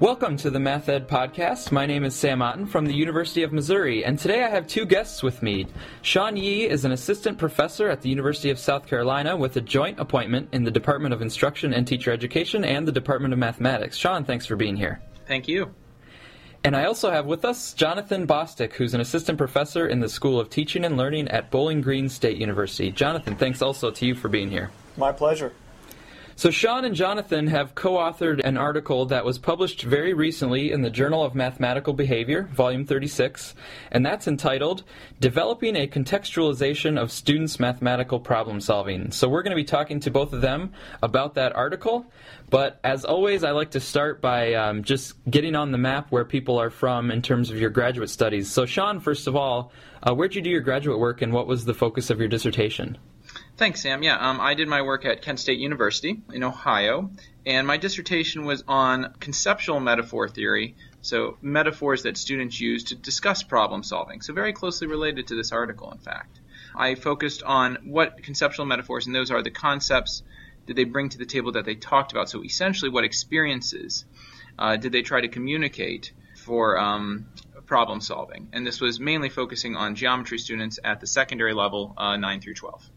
Welcome to the Math Ed Podcast. My name is Sam Otten from the University of Missouri, and today I have two guests with me. Sean Yee is an assistant professor at the University of South Carolina with a joint appointment in the Department of Instruction and Teacher Education and the Department of Mathematics. Sean, thanks for being here. Thank you. And I also have with us Jonathan Bostic, who's an assistant professor in the School of Teaching and Learning at Bowling Green State University. Jonathan, thanks also to you for being here. My pleasure. So, Sean and Jonathan have co authored an article that was published very recently in the Journal of Mathematical Behavior, Volume 36, and that's entitled Developing a Contextualization of Students' Mathematical Problem Solving. So, we're going to be talking to both of them about that article, but as always, I like to start by um, just getting on the map where people are from in terms of your graduate studies. So, Sean, first of all, uh, where'd you do your graduate work and what was the focus of your dissertation? Thanks, Sam. Yeah, um, I did my work at Kent State University in Ohio, and my dissertation was on conceptual metaphor theory, so metaphors that students use to discuss problem solving. So, very closely related to this article, in fact. I focused on what conceptual metaphors, and those are the concepts did they bring to the table that they talked about. So, essentially, what experiences uh, did they try to communicate for um, problem solving? And this was mainly focusing on geometry students at the secondary level, uh, 9 through 12.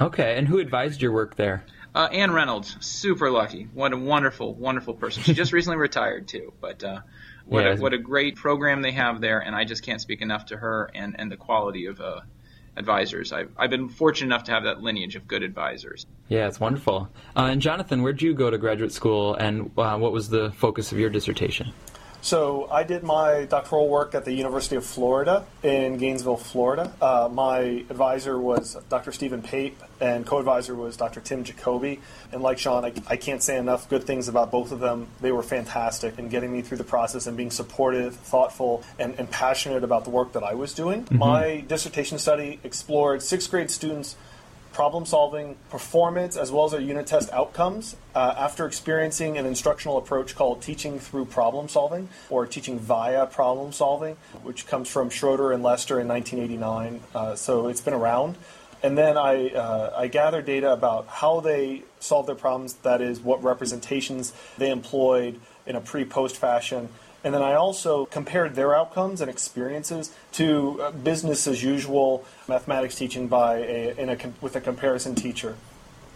Okay, and who advised your work there? Uh, Anne Reynolds, super lucky. What a wonderful, wonderful person. She just recently retired too, but uh, what yeah. a, what a great program they have there, and I just can't speak enough to her and, and the quality of uh, advisors. I've, I've been fortunate enough to have that lineage of good advisors. Yeah, it's wonderful. Uh, and Jonathan, where'd you go to graduate school, and uh, what was the focus of your dissertation? So I did my doctoral work at the University of Florida in Gainesville, Florida. Uh, my advisor was Dr. Stephen Pape, and co-advisor was Dr. Tim Jacobbe. And like Sean, I, I, can't say enough good things about both of them. They were fantastic in getting me through the process and being supportive, thoughtful, and, and passionate about the work that I was doing. Mm-hmm. My dissertation study explored sixth grade students' problem solving performance as well as our unit test outcomes uh, after experiencing an instructional approach called teaching through problem solving or teaching via problem solving, which comes from Schroeder and Lester in 1989. Uh, so it's been around. And then I, uh, I gather data about how they solve their problems, that is, what representations they employed in a pre post fashion and then I also compared their outcomes and experiences to uh, business as usual mathematics teaching by a, a, with a comparison teacher.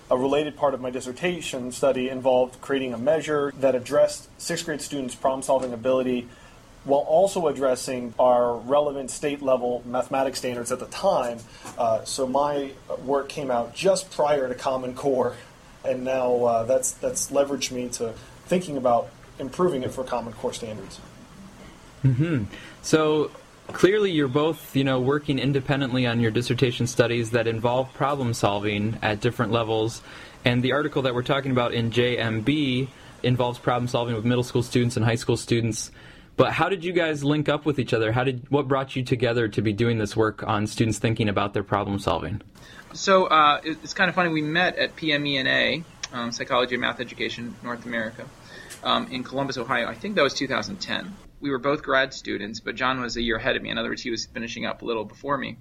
A related part of my dissertation study involved creating a measure that addressed sixth grade students' problem solving ability while also addressing our relevant state level mathematics standards at the time. Uh, so my work came out just prior to Common Core, and now uh, that's, that's leveraged me to thinking about improving it for Common Core standards. Hmm. So clearly, you're both, you know, working independently on your dissertation studies that involve problem solving at different levels. And the article that we're talking about in JMB involves problem solving with middle school students and high school students. But how did you guys link up with each other? How did what brought you together to be doing this work on students thinking about their problem solving? So uh, it's kind of funny. We met at PMENA, um, Psychology and Math Education North America, um, in Columbus, Ohio. I think that was 2010. We were both grad students, but John was a year ahead of me. In other words, he was finishing up a little before me.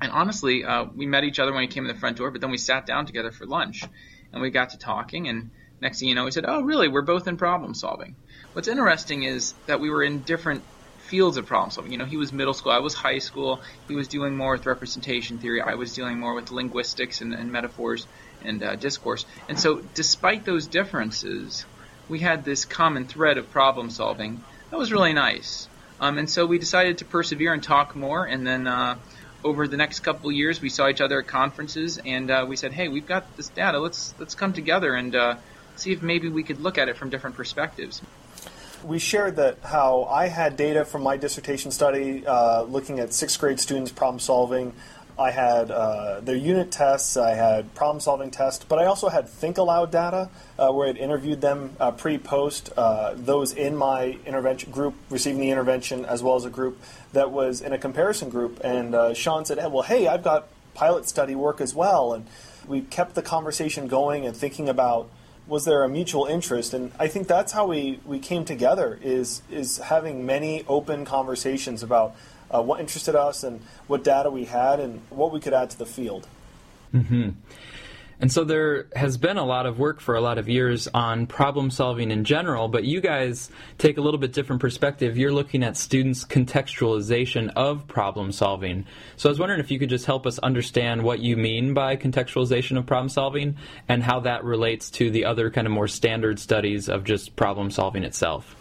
And honestly, uh, we met each other when he came in the front door, but then we sat down together for lunch, and we got to talking. And next thing you know, he said, "Oh, really? We're both in problem solving." What's interesting is that we were in different fields of problem solving. You know, he was middle school, I was high school. He was dealing more with representation theory. I was dealing more with linguistics and, and metaphors and uh, discourse. And so, despite those differences, we had this common thread of problem solving. That was really nice. Um, and so we decided to persevere and talk more. And then uh, over the next couple years, we saw each other at conferences, and uh, we said, "Hey, we've got this data. Let's let's come together and uh, see if maybe we could look at it from different perspectives." We shared that how I had data from my dissertation study uh, looking at sixth grade students problem solving I had uh, their unit tests, I had problem solving tests, but I also had Think Aloud data uh, where I'd interviewed them uh, pre post, uh, those in my intervention group receiving the intervention, as well as a group that was in a comparison group. And uh, Sean said, hey, Well, hey, I've got pilot study work as well. And we kept the conversation going and thinking about was there a mutual interest and i think that's how we, we came together is is having many open conversations about uh, what interested us and what data we had and what we could add to the field mm-hmm. And so there has been a lot of work for a lot of years on problem solving in general, but you guys take a little bit different perspective. You're looking at students' contextualization of problem solving. So I was wondering if you could just help us understand what you mean by contextualization of problem solving and how that relates to the other kind of more standard studies of just problem solving itself.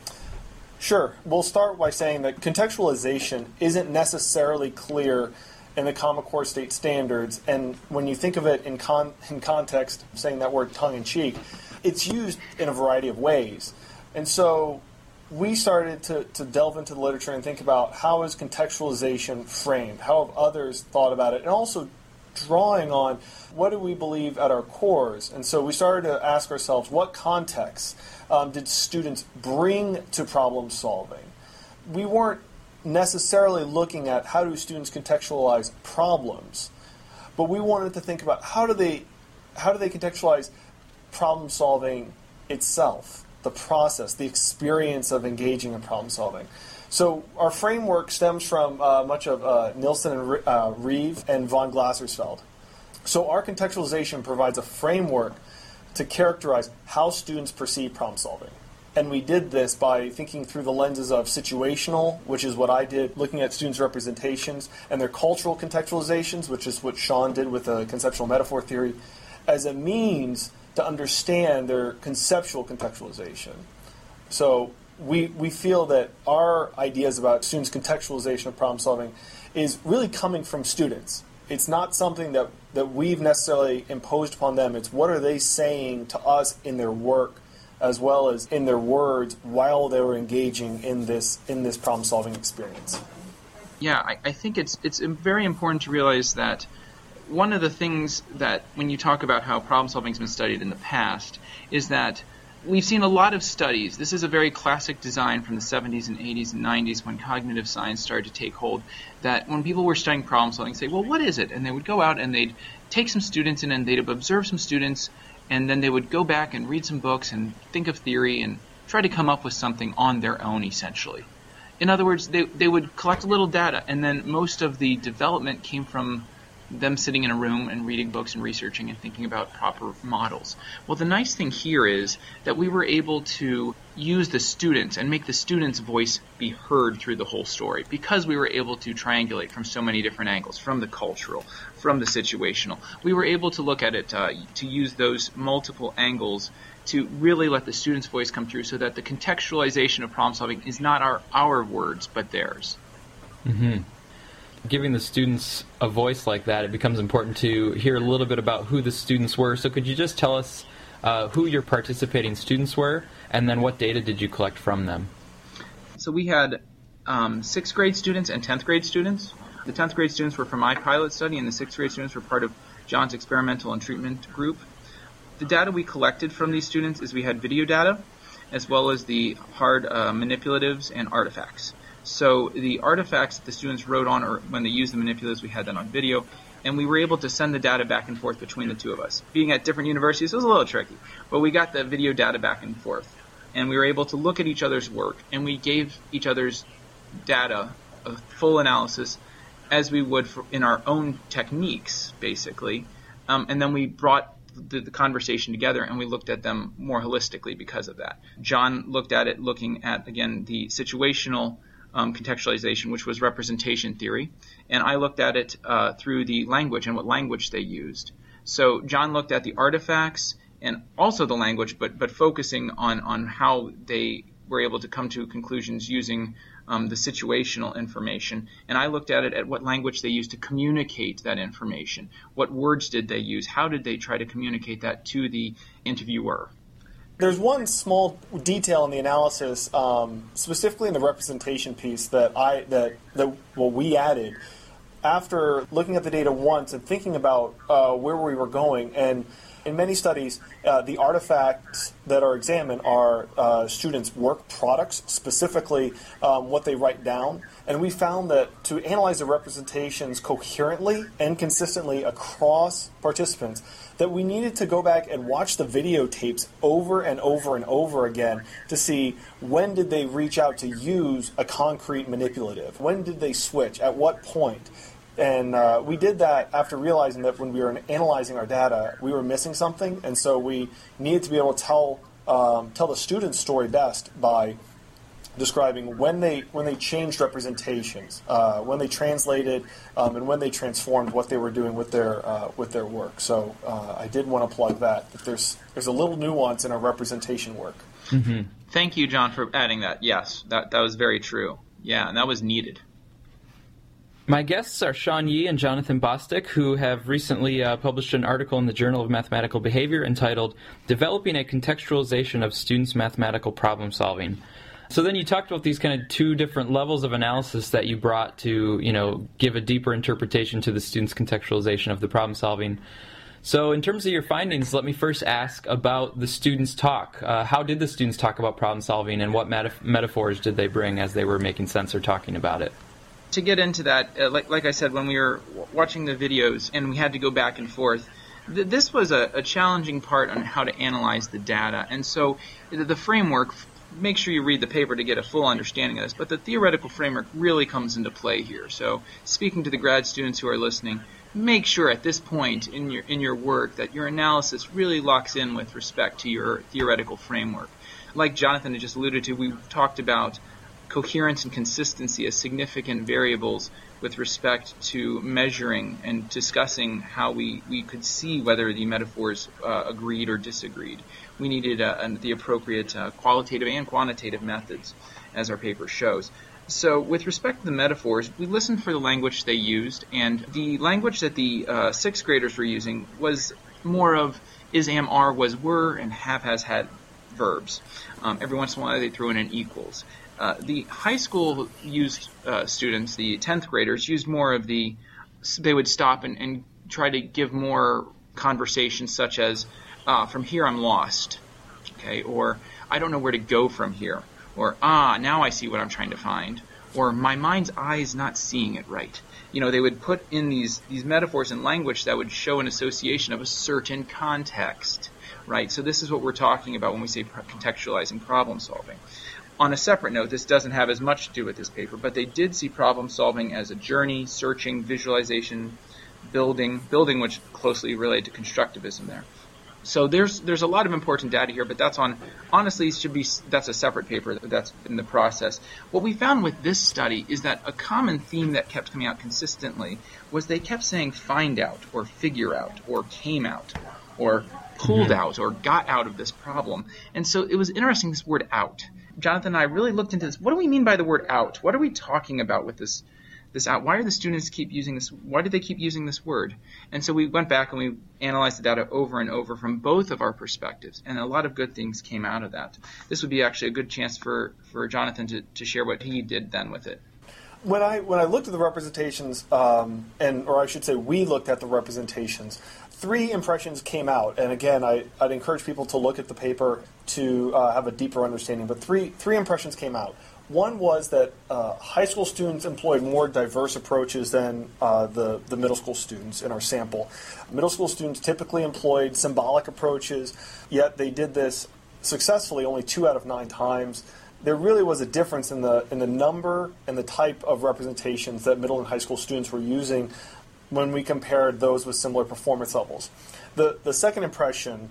Sure. We'll start by saying that contextualization isn't necessarily clear in the Common Core state standards. And when you think of it in, con- in context, saying that word tongue in cheek, it's used in a variety of ways. And so we started to, to delve into the literature and think about how is contextualization framed? How have others thought about it? And also drawing on what do we believe at our cores? And so we started to ask ourselves what context um, did students bring to problem solving? We weren't necessarily looking at how do students contextualize problems, but we wanted to think about how do they how do they contextualize problem solving itself, the process, the experience of engaging in problem solving. So our framework stems from uh, much of uh, Nilsson and uh, Ryve and von Glasersfeld. So our contextualization provides a framework to characterize how students perceive problem solving. And we did this by thinking through the lenses of situational, which is what I did, looking at students' representations, and their cultural contextualizations, which is what Sean did with the conceptual metaphor theory, as a means to understand their conceptual contextualization. So we, we feel that our ideas about students' contextualization of problem solving is really coming from students. It's not something that, that we've necessarily imposed upon them. It's what are they saying to us in their work as well as in their words while they were engaging in this in this problem solving experience. Yeah, I, I think it's it's very important to realize that one of the things that when you talk about how problem solving has been studied in the past is that we've seen a lot of studies. This is a very classic design from the 70s and 80s and 90s when cognitive science started to take hold. That when people were studying problem solving, say, well, what is it? And they would go out and they'd take some students in and they'd observe some students and then they would go back and read some books and think of theory and try to come up with something on their own essentially. In other words, they, they would collect a little data and then most of the development came from them sitting in a room and reading books and researching and thinking about proper models. Well, the nice thing here is that we were able to use the students and make the students' voice be heard through the whole story because we were able to triangulate from so many different angles from the cultural, from the situational. We were able to look at it uh, to use those multiple angles to really let the student's voice come through so that the contextualization of problem solving is not our, our words but theirs. Mm-hmm giving the students a voice like that, it becomes important to hear a little bit about who the students were. So, could you just tell us uh, who your participating students were, and then what data did you collect from them? So, we had um, sixth grade students and tenth grade students. The tenth grade students were from my pilot study, and the sixth grade students were part of John's experimental and treatment group. The data we collected from these students is we had video data, as well as the hard uh, manipulatives and artifacts. So the artifacts that the students wrote on, or when they used the manipulatives, we had that on video, and we were able to send the data back and forth between the two of us. Being at different universities, it was a little tricky, but we got the video data back and forth, and we were able to look at each other's work, and we gave each other's data a full analysis as we would in our own techniques, basically, um, and then we brought the, the, conversation together and we looked at them more holistically because of that. John looked at it looking at, again, the situational um, contextualization, which was representation theory, and I looked at it uh, through the language and what language they used. So John looked at the artifacts and also the language, but but focusing on on how they were able to come to conclusions using um, the situational information. And I looked at it at what language they used to communicate that information. What words did they use? How did they try to communicate that to the interviewer? There's one small detail in the analysis, um, specifically in the representation piece that I that that well we added after looking at the data once and thinking about uh, where we were going. And in many studies, uh, the artifacts that are examined are uh, students' work products, specifically um, what they write down. And we found that to analyze the representations coherently and consistently across participants, that we needed to go back and watch the videotapes over and over and over again to see when did they reach out to use a concrete manipulative? When did they switch? At what point? And uh, we did that after realizing that when we were analyzing our data, we were missing something, and so we needed to be able to tell um, tell the student's story best by describing when they when they changed representations, uh, when they translated, um, and when they transformed what they were doing with their uh, with their work. So uh, I did want to plug that that there's there's a little nuance in our representation work. Mm-hmm. Thank you, John, for adding that. Yes, that that was very true. Yeah, and that was needed. My guests are Sean Yee and Jonathan Bostic, who have recently uh, published an article in the Journal of Mathematical Behavior entitled Developing a Contextualization of Students' Mathematical Problem Solving. So then you talked about these kind of two different levels of analysis that you brought to, you know, give a deeper interpretation to the student's contextualization of the problem solving. So in terms of your findings, let me first ask about the students' talk. Uh, how did the students talk about problem solving, and what meta- metaphors did they bring as they were making sense or talking about it? To get into that, uh, like, like I said, when we were w- watching the videos and we had to go back and forth, th- this was a, a, challenging part on how to analyze the data. And so the, the framework make sure you read the paper to get a full understanding of this. But the theoretical framework really comes into play here. So, speaking to the grad students who are listening, make sure at this point in your in your work that your analysis really locks in with respect to your theoretical framework. Like Jonathan had just alluded to, we talked about coherence and consistency as significant variables with respect to measuring and discussing how we, we could see whether the metaphors uh, agreed or disagreed. We needed uh, the appropriate uh, qualitative and quantitative methods, as our paper shows. So, with respect to the metaphors, we listened for the language they used, and the language that the uh, sixth graders were using was more of is, am, are, was, were, and have, has, had verbs. Um, every once in a while, they throw in an equals. Uh, the high school used uh, students, the 10th graders, used more of the, they would stop and, and try to give more conversations such as, uh, from here I'm lost, okay, or I don't know where to go from here, or ah, now I see what I'm trying to find, or my mind's eye is not seeing it right. You know, they would put in these, these metaphors and language that would show an association of a certain context, right? So this is what we're talking about when we say contextualizing problem solving. On a separate note, this doesn't have as much to do with this paper, but they did see problem solving as a journey, searching, visualization, building, building which closely related to constructivism there. So there's there's a lot of important data here, but that's on honestly should be that's a separate paper that's in the process. What we found with this study is that a common theme that kept coming out consistently was they kept saying find out or figure out or came out or pulled mm-hmm. out or got out of this problem. And so it was interesting this word out. Jonathan and I really looked into this. What do we mean by the word out? What are we talking about with this this out? Why are the students keep using this? Why do they keep using this word? And so we went back and we analyzed the data over and over from both of our perspectives, and a lot of good things came out of that. This would be actually a good chance for, for Jonathan to, to share what he did then with it when I when I looked at the representations, um, and or I should say, we looked at the representations three impressions came out, and again, I, would encourage people to look at the paper to uh, have a deeper understanding. But three three impressions came out. One was that uh, high school students employed more diverse approaches than uh, the, the middle school students in our sample. Middle school students typically employed symbolic approaches, yet they did this successfully only two out of nine times. There really was a difference in the in the number and the type of representations that middle and high school students were using when we compared those with similar performance levels. The, the second impression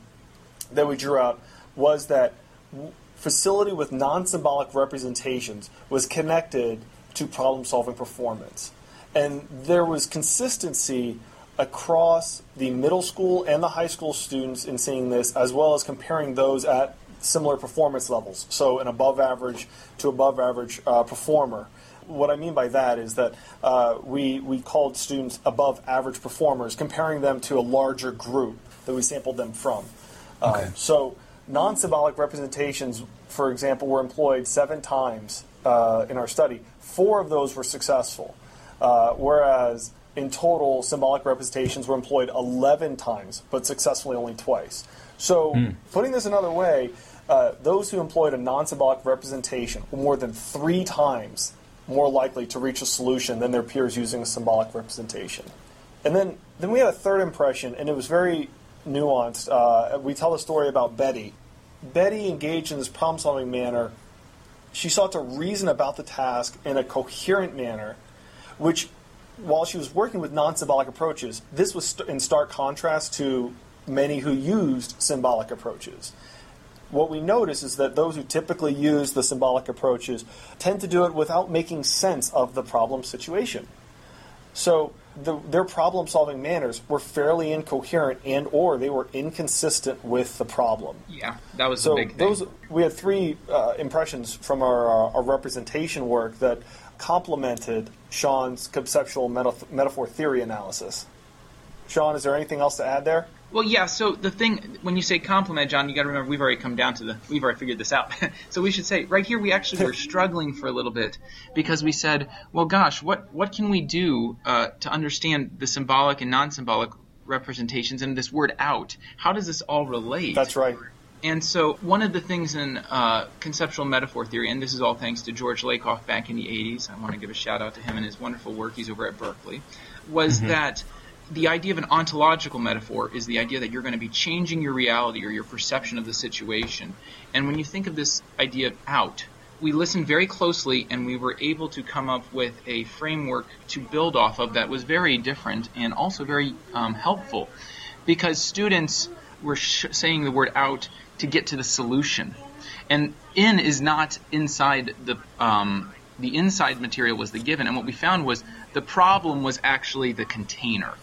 that we drew out was that facility with non symbolic representations was connected to problem solving performance. And there was consistency across the middle school and the high school students in seeing this, as well as comparing those at similar performance levels. So, an above average to above average uh, performer what I mean by that is that uh, we, we called students above average performers, comparing them to a larger group that we sampled them from. Uh, okay. so, non symbolic representations, for example, were employed seven times uh, in our study. Four of those were successful, uh, whereas in total, symbolic representations were employed 11 times, but successfully only twice. So, mm. putting this another way, uh, those who employed a non symbolic representation more than three times more likely to reach a solution than their peers using a symbolic representation. And then, then we had a third impression, and it was very nuanced. Uh, we tell a story about Betty. Betty engaged in this problem solving manner. She sought to reason about the task in a coherent manner, which, while she was working with non symbolic approaches, this was in stark contrast to many who used symbolic approaches what we notice is that those who typically use the symbolic approaches tend to do it without making sense of the problem situation. So the, their problem solving manners were fairly incoherent and or they were inconsistent with the problem. Yeah, that was so the big thing. Those, we had three uh, impressions from our, uh, our representation work that complemented Sean's conceptual metaphor theory analysis. Sean, is there anything else to add there? Well, yeah. So the thing when you say compliment, John, you got to remember we've already come down to the we've already figured this out. so we should say right here we actually were struggling for a little bit because we said, well, gosh, what what can we do uh, to understand the symbolic and non-symbolic representations and this word out? How does this all relate? That's right. And so one of the things in uh, conceptual metaphor theory, and this is all thanks to George Lakoff back in the 80s, I want to give a shout out to him and his wonderful work. He's over at Berkeley. Was mm-hmm. that the idea of an ontological metaphor is the idea that you're going to be changing your reality or your perception of the situation. And when you think of this idea of out, we listened very closely and we were able to come up with a framework to build off of that was very different and also very um, helpful because students were saying the word out to get to the solution. And in is not inside the um, the inside material was the given, and what we found was the problem was actually the container.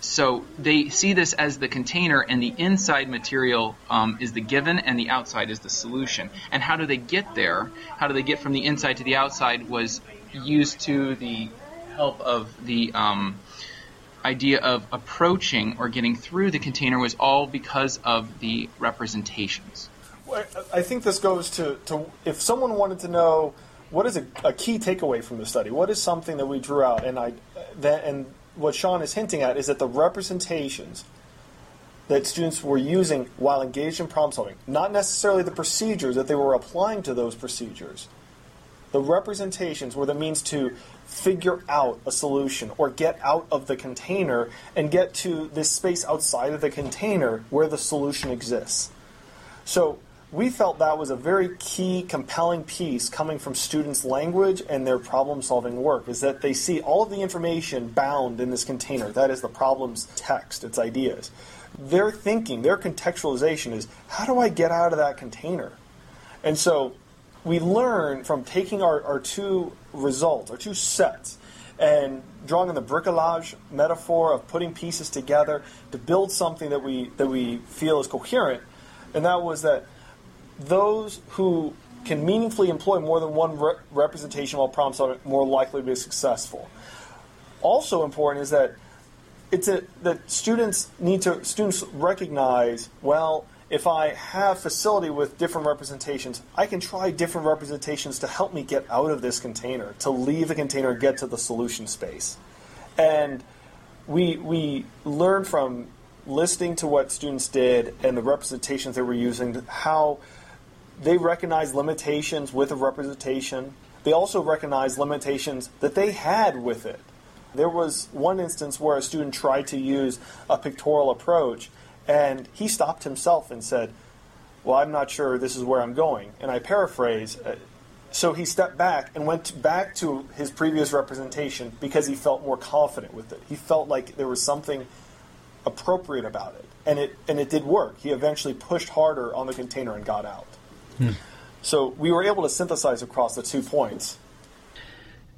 So they see this as the container, and the inside material um, is the given, and the outside is the solution. And how do they get there? How do they get from the inside to the outside? Was used to the help of the um, idea of approaching or getting through the container was all because of the representations. I think this goes to, to if someone wanted to know what is a, a key takeaway from the study, what is something that we drew out, and I that, and what Sean is hinting at is that the representations that students were using while engaged in problem solving, not necessarily the procedures that they were applying to those procedures, the representations were the means to figure out a solution or get out of the container and get to this space outside of the container where the solution exists. So we felt that was a very key, compelling piece coming from students' language and their problem solving work is that they see all of the information bound in this container. That is the problem's text, its ideas. Their thinking, their contextualization is how do I get out of that container? And so we learn from taking our, our two results, our two sets, and drawing on the bricolage metaphor of putting pieces together to build something that we that we feel is coherent. And that was that those who can meaningfully employ more than one re- representation while problem solving more likely to be successful. Also important is that it's a, that students need to students recognize well if I have facility with different representations, I can try different representations to help me get out of this container, to leave the container get to the solution space. And we we learn from listening to what students did and the representations they were using how they recognize limitations with a representation. They also recognize limitations that they had with it. There was one instance where a student tried to use a pictorial approach, and he stopped himself and said, Well, I'm not sure this is where I'm going. And I paraphrase. Uh, so he stepped back and went back to his previous representation because he felt more confident with it. He felt like there was something appropriate about it. And it, and it did work. He eventually pushed harder on the container and got out. Hmm. So we were able to synthesize across the two points.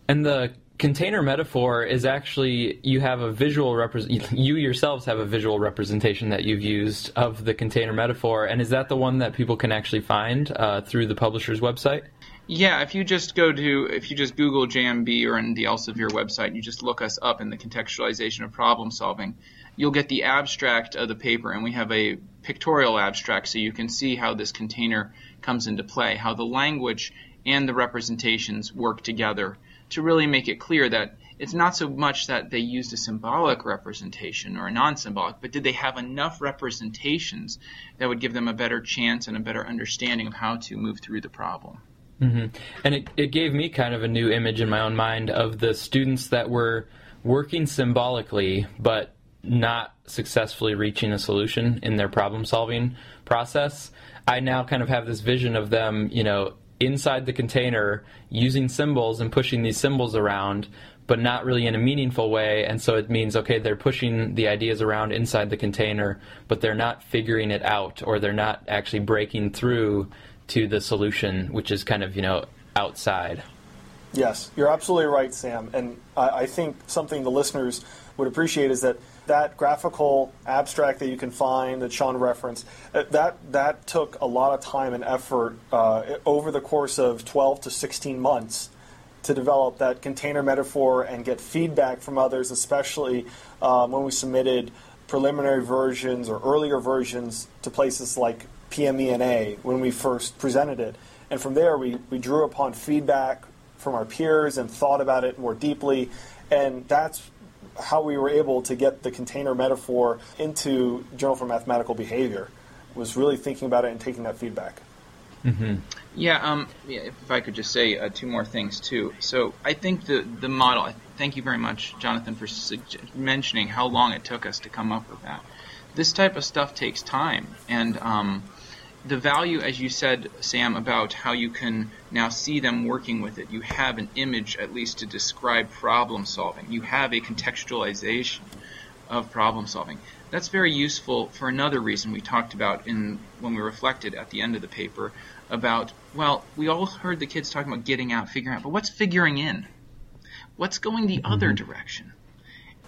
And the container metaphor is actually you have a visual represent you yourselves have a visual representation that you've used of the container metaphor and is that the one that people can actually find uh, through the publisher's website yeah if you just go to if you just google jmb or in the elsevier website you just look us up in the contextualization of problem solving you'll get the abstract of the paper and we have a pictorial abstract so you can see how this container comes into play, how the language and the representations work together to really make it clear that it's not so much that they used a symbolic representation or a non-symbolic, but did they have enough representations that would give them a better chance and a better understanding of how to move through the problem. Mm-hmm. And it, it gave me kind of a new image in my own mind of the students that were working symbolically, but not successfully reaching a solution in their problem solving process. I now kind of have this vision of them, you know, inside the container using symbols and pushing these symbols around, but not really in a meaningful way. And so it means, okay, they're pushing the ideas around inside the container, but they're not figuring it out or they're not actually breaking through to the solution, which is kind of, you know, outside. Yes, you're absolutely right, Sam. And I, I think something the listeners would appreciate is that that graphical abstract that you can find that Sean referenced, uh, that that took a lot of time and effort uh, over the course of 12 to 16 months to develop that container metaphor and get feedback from others, especially um, when we submitted preliminary versions or earlier versions to places like PMENA when we first presented it. And from there, we, we drew upon feedback from our peers and thought about it more deeply. And that's how we were able to get the container metaphor into Journal for Mathematical Behavior, was really thinking about it and taking that feedback. Mm-hmm. Yeah, um, yeah, if I could just say uh, two more things too. So I think the the model. Thank you very much, Jonathan, for mentioning how long it took us to come up with that. This type of stuff takes time, and um, the value, as you said, Sam, about how you can now see them working with it. You have an image, at least, to describe problem solving. You have a contextualization of problem solving. That's very useful for another reason we talked about in when we reflected at the end of the paper about well, we all heard the kids talking about getting out, figuring out, but what's figuring in? What's going the mm-hmm. other direction?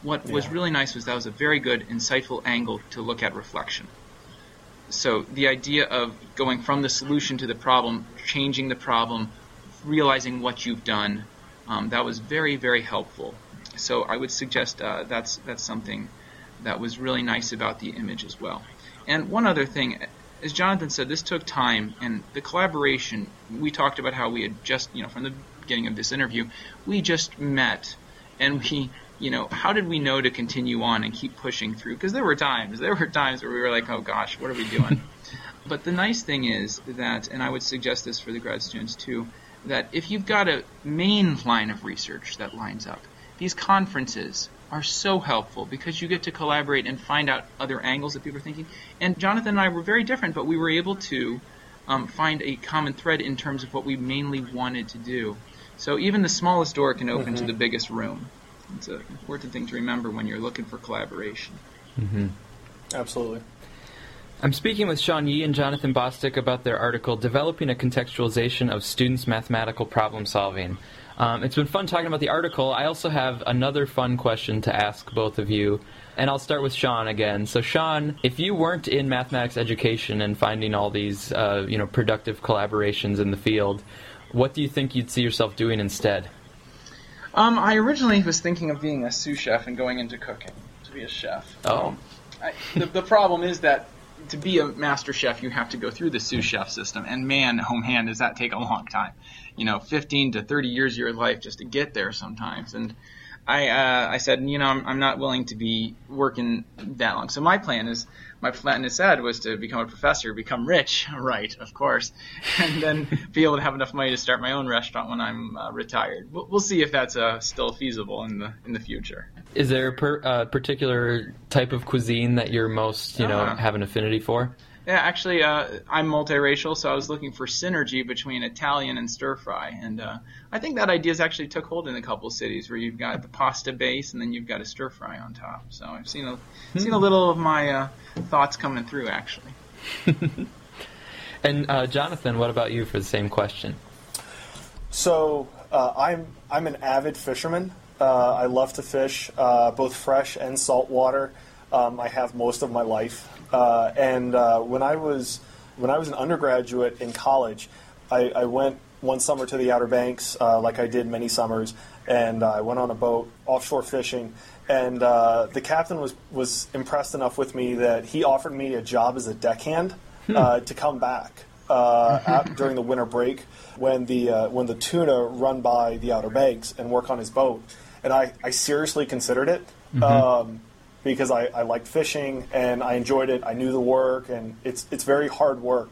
What yeah. was really nice was that was a very good, insightful angle to look at reflection so the idea of going from the solution to the problem, changing the problem, realizing what you've done, um, that was very, very helpful. So I would suggest uh, that's that's something that was really nice about the image as well. And one other thing, as Jonathan said, this took time, and the collaboration. We talked about how we had just, you know, from the beginning of this interview, we just met, and we you know, how did we know to continue on and keep pushing through? Because there were times, there were times where we were like, oh gosh, what are we doing? but the nice thing is that, and I would suggest this for the grad students too, that if you've got a main line of research that lines up, these conferences are so helpful because you get to collaborate and find out other angles that people are thinking. And Jonathan and I were very different, but we were able to um, find a common thread in terms of what we mainly wanted to do. So even the smallest door can open mm-hmm. to the biggest room. It's an important thing to remember when you're looking for collaboration. Mm-hmm. Absolutely. I'm speaking with Sean Yee and Jonathan Bostic about their article, Developing a Contextualization of Students' Mathematical Problem Solving. Um, it's been fun talking about the article. I also have another fun question to ask both of you, and I'll start with Sean again. So, Sean, if you weren't in mathematics education and finding all these, uh, you know, productive collaborations in the field, what do you think you'd see yourself doing instead? Um, I originally was thinking of being a sous chef and going into cooking to be a chef. Oh. Um, I, the, the problem is that to be a master chef, you have to go through the sous chef system, and man, home hand, does that take a long time. You know, 15 to 30 years of your life just to get there sometimes. And I, uh, I said, you know, I'm, I'm not willing to be working that long. So my plan is my plan is said was to become a professor, become rich, right, of course, and then be able to have enough money to start my own restaurant when I'm uh, retired. We'll, we'll, see if that's uh, still feasible in the in the future. Is there a per, uh, particular type of cuisine that you're most, you know, uh-huh. have an affinity for? Yeah, actually, uh, I'm multiracial, so I was looking for synergy between Italian and stir fry, and uh, I think that idea has actually took hold in a couple of cities where you've got the pasta base and then you've got a stir fry on top. So I've seen a hmm. seen a little of my uh, thoughts coming through actually. and uh, Jonathan, what about you for the same question? So uh, I'm I'm an avid fisherman. Uh, I love to fish, both fresh and saltwater. Um, I have most of my life. Uh, and uh, when I was when I was an undergraduate in college, I, I went one summer to the Outer Banks, uh, like I did many summers, and I went on a boat offshore fishing. And uh, the captain was was impressed enough with me that he offered me a job as a deckhand hmm. Uh, to come back. Uh, at, during the winter break, when the when the tuna run by the Outer Banks and work on his boat, and I, I seriously considered it. Mm-hmm. Um, because I, I liked fishing and I enjoyed it. I knew the work, and it's it's very hard work,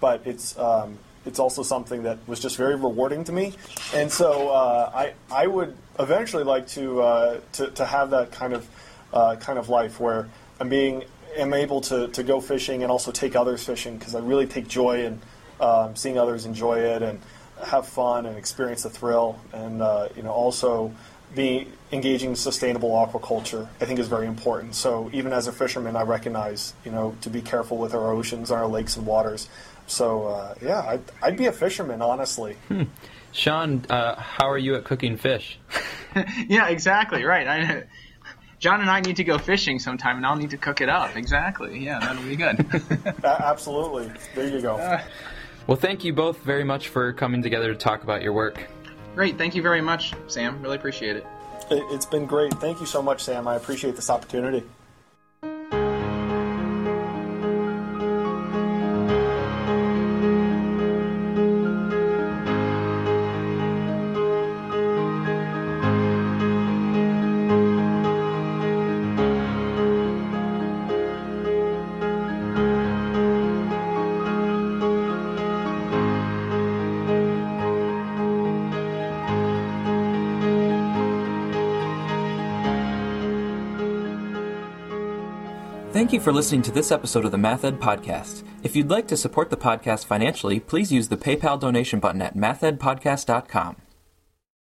but it's um, it's also something that was just very rewarding to me. And so uh, I I would eventually like to uh, to, to have that kind of uh, kind of life where I'm being am able to, to go fishing and also take others fishing because I really take joy in um, seeing others enjoy it and have fun and experience the thrill and uh, you know also be engaging in sustainable aquaculture I think is very important. So even as a fisherman, I recognize you know to be careful with our oceans, our lakes and waters. So uh, yeah, I'd, I'd, be a fisherman honestly. Hmm. Sean, uh, how are you at cooking fish? yeah, exactly right. I, John and I need to go fishing sometime, and I'll need to cook it up. Exactly. Yeah, that'll be good. Absolutely. There you go. Uh, well, thank you both very much for coming together to talk about your work. Great. Thank you very much, Sam. Really appreciate it. It's been great. Thank you so much, Sam. I appreciate this opportunity. You for listening to this episode of the MathEd Podcast. If you'd like to support the podcast financially, please use the PayPal donation button at mathedpodcast.com.